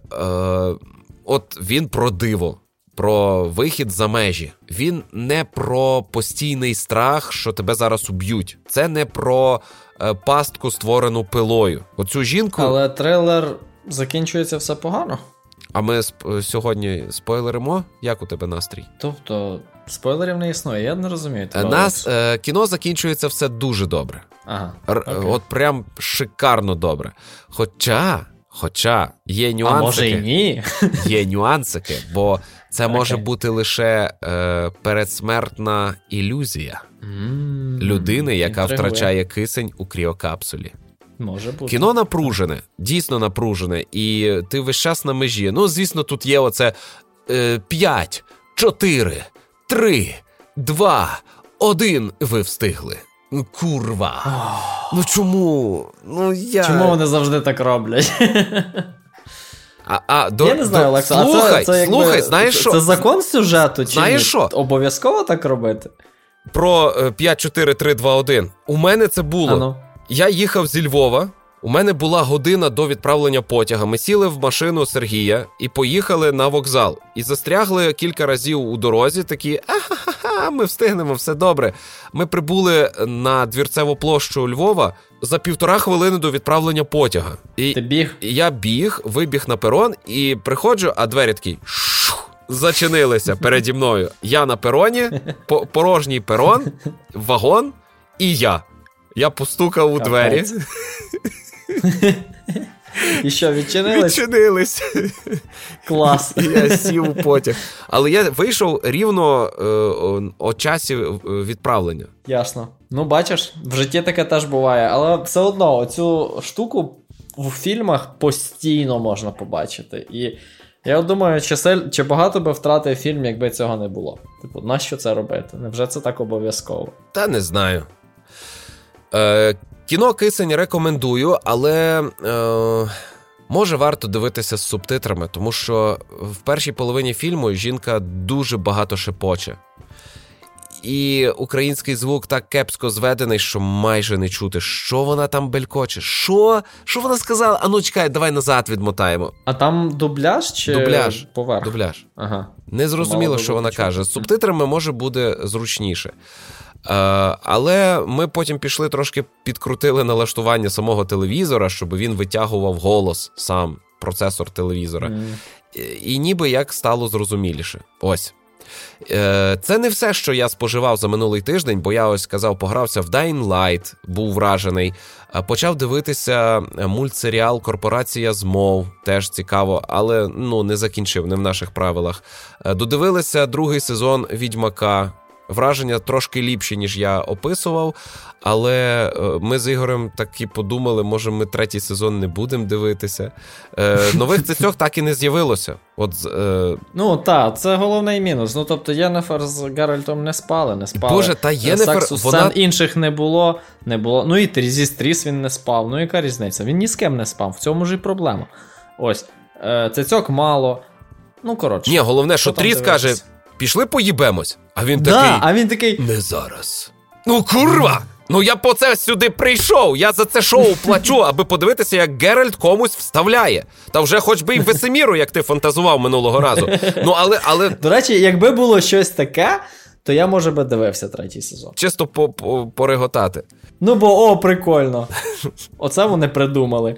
от він про диво, про вихід за межі. Він не про постійний страх, що тебе зараз уб'ють. Це не про е, пастку, створену пилою. Оцю жінку. Але трилер закінчується все погано. А ми сп- сьогодні спойлеримо? Як у тебе настрій? Тобто, спойлерів не існує, я не розумію. Нас е, кіно закінчується все дуже добре. Ага, Р- От прям шикарно добре. Хоча, хоча є нюансики. А може і ні. Є нюансики, бо це може бути лише е, передсмертна ілюзія mm, людини, яка інтригує. втрачає кисень у кріокапсулі. Може бути. Кіно напружене, дійсно напружене, і ти весь час на межі. Ну, звісно, тут є оце е, 5, 4, 3, 2, 1. Ви встигли. Курва. Ну чому? Ну я... Чому вони завжди так роблять? А, а, до, Я не знаю, Олекса, слухай, а це, це слухай, знаєш що? Це закон сюжету? Чи знаєш ні? що? Обов'язково так робити? Про 5, 4, 3, 2, 1. У мене це було. Ану. Я їхав зі Львова. У мене була година до відправлення потяга. Ми сіли в машину Сергія і поїхали на вокзал. І застрягли кілька разів у дорозі. Такі а ми встигнемо, все добре. Ми прибули на двірцеву площу Львова за півтора хвилини до відправлення потяга. І Ти біг? Я біг, вибіг на перон і приходжу, а двері такі зачинилися переді мною. Я на пероні, порожній перон, вагон і я. Я постукав у двері. І що, відчинились? Відчинились. Клас. І я сів у потяг. Але я вийшов рівно е, о часі е, відправлення. Ясно. Ну, бачиш, в житті таке теж буває, але все одно оцю штуку в фільмах постійно можна побачити. І я думаю, чи чи багато би втратив фільм, якби цього не було. Типу, нащо це робити? Невже це так обов'язково? Та не знаю. Е, Кіно кисень рекомендую, але е, може варто дивитися з субтитрами, тому що в першій половині фільму жінка дуже багато шепоче. І український звук так кепсько зведений, що майже не чути, що вона там белькоче. Що Що вона сказала? А ну чекай, давай назад відмотаємо. А там дубляж чи дубляж. поверх? Дубляж. Ага. Не зрозуміло, що вона каже. З субтитрами може буде зручніше. Е, але ми потім пішли трошки підкрутили налаштування самого телевізора, щоб він витягував голос сам, процесор телевізора. Mm. І ніби як стало зрозуміліше. Ось. Е, це не все, що я споживав за минулий тиждень, бо я ось сказав, погрався в Dying Light, був вражений. Почав дивитися мультсеріал Корпорація змов, теж цікаво, але ну не закінчив, не в наших правилах. Е, додивилися другий сезон Відьмака. Враження трошки ліпші, ніж я описував, але е, ми з Ігорем таки подумали, може, ми третій сезон не будемо дивитися. Е, Нових цицьок так і не з'явилося. От, е... Ну так, це головний мінус. Ну тобто Єнефер з Геральтом не спали, не спали. Боже, та Єнефер, Сексу вона... сцен інших не було. не було. Ну і із Тріс він не спав. Ну яка різниця? Він ні з ким не спав. В цьому ж і проблема. Ось. Е, Цицьок мало. Ну, коротше. Ні, головне, що Тріс каже пішли поїбемось. А він да, такий. А він такий. Не зараз. Ну, курва! Ну я по це сюди прийшов. Я за це шоу плачу, аби подивитися, як Геральт комусь вставляє. Та вже хоч би й Весеміру, як ти фантазував минулого разу. Ну, але, але... До речі, якби було щось таке. то я, може би, дивився третій сезон. Чисто по- по- пореготати. Ну, бо о, прикольно. Оце вони придумали.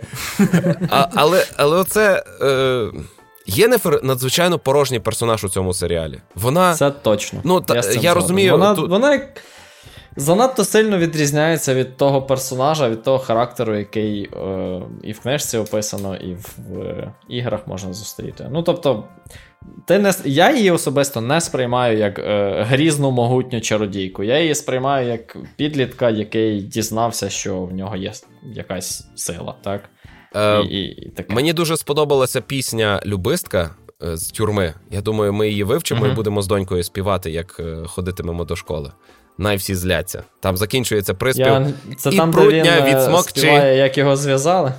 А, але, але оце. Е, Єнефер надзвичайно порожній персонаж у цьому серіалі. Вона. Це точно. Ну, та- цим я розумію, Вона, тут- вона як занадто сильно відрізняється від того персонажа, від того характеру, який е, і в книжці описано, і в, в іграх можна зустріти. Ну, тобто, ти не, я її особисто не сприймаю як е, грізну могутню чародійку. Я її сприймаю як підлітка, який дізнався, що в нього є якась сила, так? Е, і, і, і таке. Мені дуже сподобалася пісня Любистка е, з тюрми. Я думаю, ми її вивчимо Мгм. і будемо з донькою співати, як е, ходитимемо до школи. Най всі зляться. Там закінчується приспів. Я, це І там, де він е, відсмокчи. співає, як його зв'язали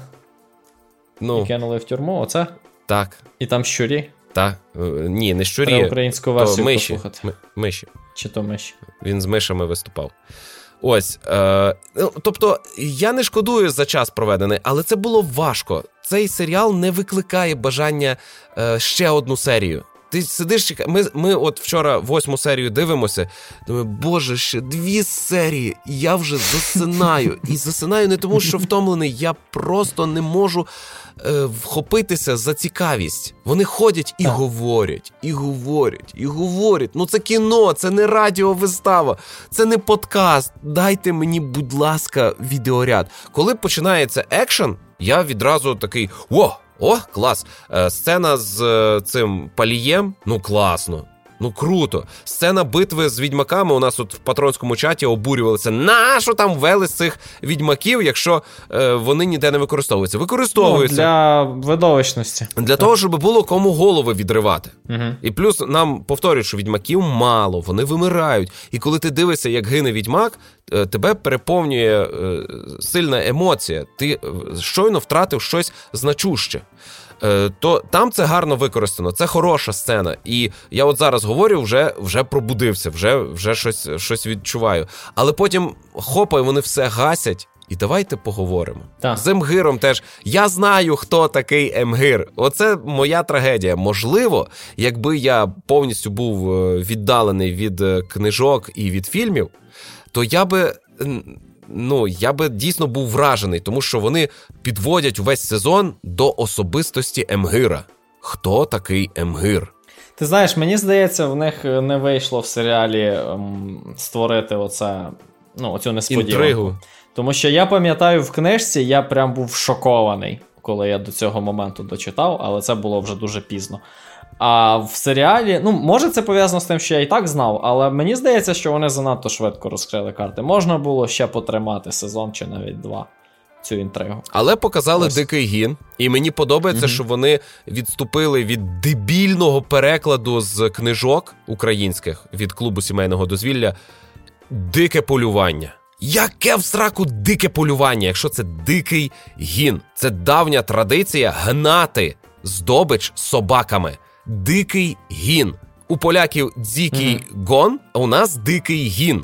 Ну, і кинули в тюрму. Оце? так, І там щурі. так. Ні, не Треба щурі, українську то версію миші. послухати. Ми- миші. Чи то миші. Він з мишами виступав. Ось. Е, ну, тобто, я не шкодую за час проведений, але це було важко. Цей серіал не викликає бажання е, ще одну серію. Ти сидиш, ми, ми от вчора восьму серію дивимося. Думаю, боже, ще дві серії, і я вже засинаю. І засинаю не тому, що втомлений, я просто не можу е, вхопитися за цікавість. Вони ходять і Так. говорять, і говорять, і говорять. Ну це кіно, це не радіовистава, це не подкаст. Дайте мені, будь ласка, відеоряд. Коли починається екшен, я відразу такий: о, о, клас! Е, сцена з е, цим палієм, ну класно. Ну круто. Сцена битви з відьмаками у нас тут в патронському чаті обурювалися. Нащо там ввели з цих відьмаків, якщо е, вони ніде не використовуються? Ну, для видовищності. для того, щоб було кому голови відривати. Угу. І плюс нам повторюють, що відьмаків мало, вони вимирають. І коли ти дивишся, як гине відьмак, е, тебе переповнює е, сильна емоція. Ти е, щойно втратив щось значуще. Е, То там це гарно використано, це хороша сцена. І я от зараз говорю, вже вже пробудився, вже вже щось, щось відчуваю. Але потім хопа, і вони все гасять. І давайте поговоримо. Так. З Емгиром теж я знаю, хто такий Емгир. Оце моя трагедія. Можливо, якби я повністю був е, віддалений від е, книжок і від фільмів, то я би. Ну, я би дійсно був вражений, тому що вони підводять увесь сезон до особистості Емгира. Хто такий Емгир? Ти знаєш, мені здається, в них не вийшло в серіалі ем, створити оце, ну, оцю несподіванку. Інтригу. Тому що я пам'ятаю, в книжці я прям був шокований, коли я до цього моменту дочитав, але це було вже дуже пізно. А в серіалі, ну, може, це пов'язано з тим, що я і так знав, але мені здається, що вони занадто швидко розкрили карти. Можна було ще потримати сезон чи навіть два цю інтригу. Але показали Ось. дикий гін, і мені подобається, Мгм. що вони відступили від дебільного перекладу з книжок українських від клубу сімейного дозвілля. Дике полювання. Яке в сраку дике полювання, якщо це дикий гін? Це давня традиція гнати здобич собаками. Дикий гін. У поляків дзікий гон, а у нас дикий гін.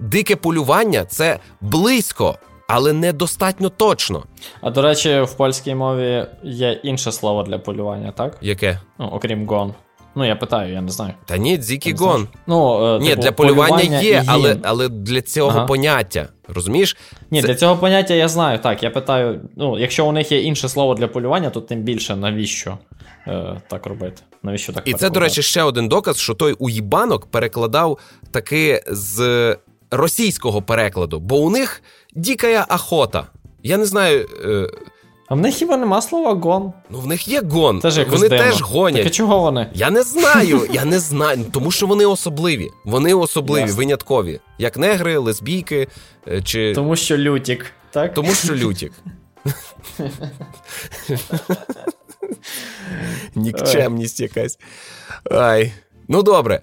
Дике полювання це близько, але недостатньо точно. А до речі, в польській мові є інше слово для полювання, так? Яке? Ну, окрім гон. Ну, я питаю, я не знаю. Та ні, Ти дзікий не знаєш? гон. Ну, е, Ні, типу, для полювання, і є, але, але для цього Ага. поняття. Розумієш? Ні, Це- для цього поняття я знаю. Так, я питаю: ну, якщо у них є інше слово для полювання, то тим більше навіщо е, так робити? Навіщо так І це, до перекладати? речі, ще один доказ, що той уїбанок перекладав таки з російського перекладу, бо у них дикая охота. Я не знаю, е, А в них хіба нема слова гон? ну в них є гон. Теж якось вони дивно. теж Так а гонять. чого вони? Я не знаю, я не знаю, тому що вони особливі. Вони особливі, Ясно. виняткові. Як негри, лесбійки е, чи Тому що лютік, так? Тому що лютік. Нікчемність якась. Ай. Ну добре.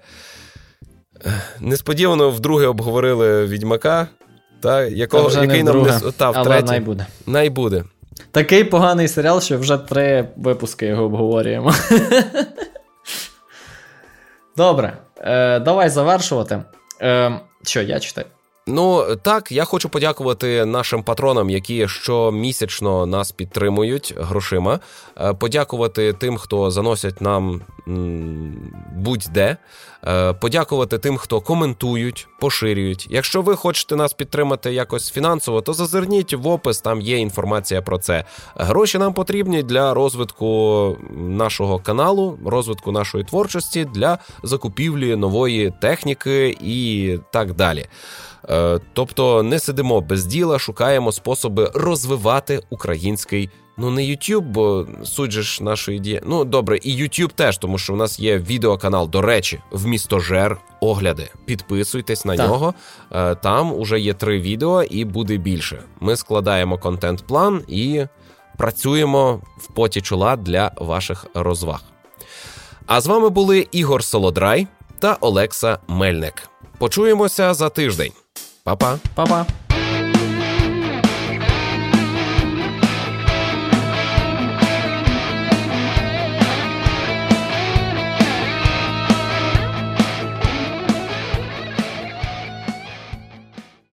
Несподівано вдруге обговорили відьмака, та, якого, який нам не та, втретє. най буде. Най буде. Такий поганий серіал, що вже три випуски його обговорюємо. Добре, е, давай завершувати. Е, що, я читаю? Ну так, я хочу подякувати нашим патронам, які щомісячно нас підтримують грошима. Е, подякувати тим, хто заносять нам будь-де. Е, подякувати тим, хто коментують, поширюють. Якщо ви хочете нас підтримати якось фінансово, то зазирніть в опис, там є інформація про це. Гроші нам потрібні для розвитку нашого каналу, розвитку нашої творчості, для закупівлі нової техніки і так далі. Е, тобто не сидимо без діла, шукаємо способи розвивати український. Ну, не YouTube, бо суть же ж нашої дії. Ну, добре, і YouTube теж, тому що в нас є відеоканал, до речі, в містожер огляди. Підписуйтесь на так. нього. Е, там уже є три відео і буде більше. Ми складаємо контент-план і працюємо в поті чола для ваших розваг. А з вами були Ігор Солодрай та Олекса Мельник. Почуємося за тиждень. Па-па. Па-па.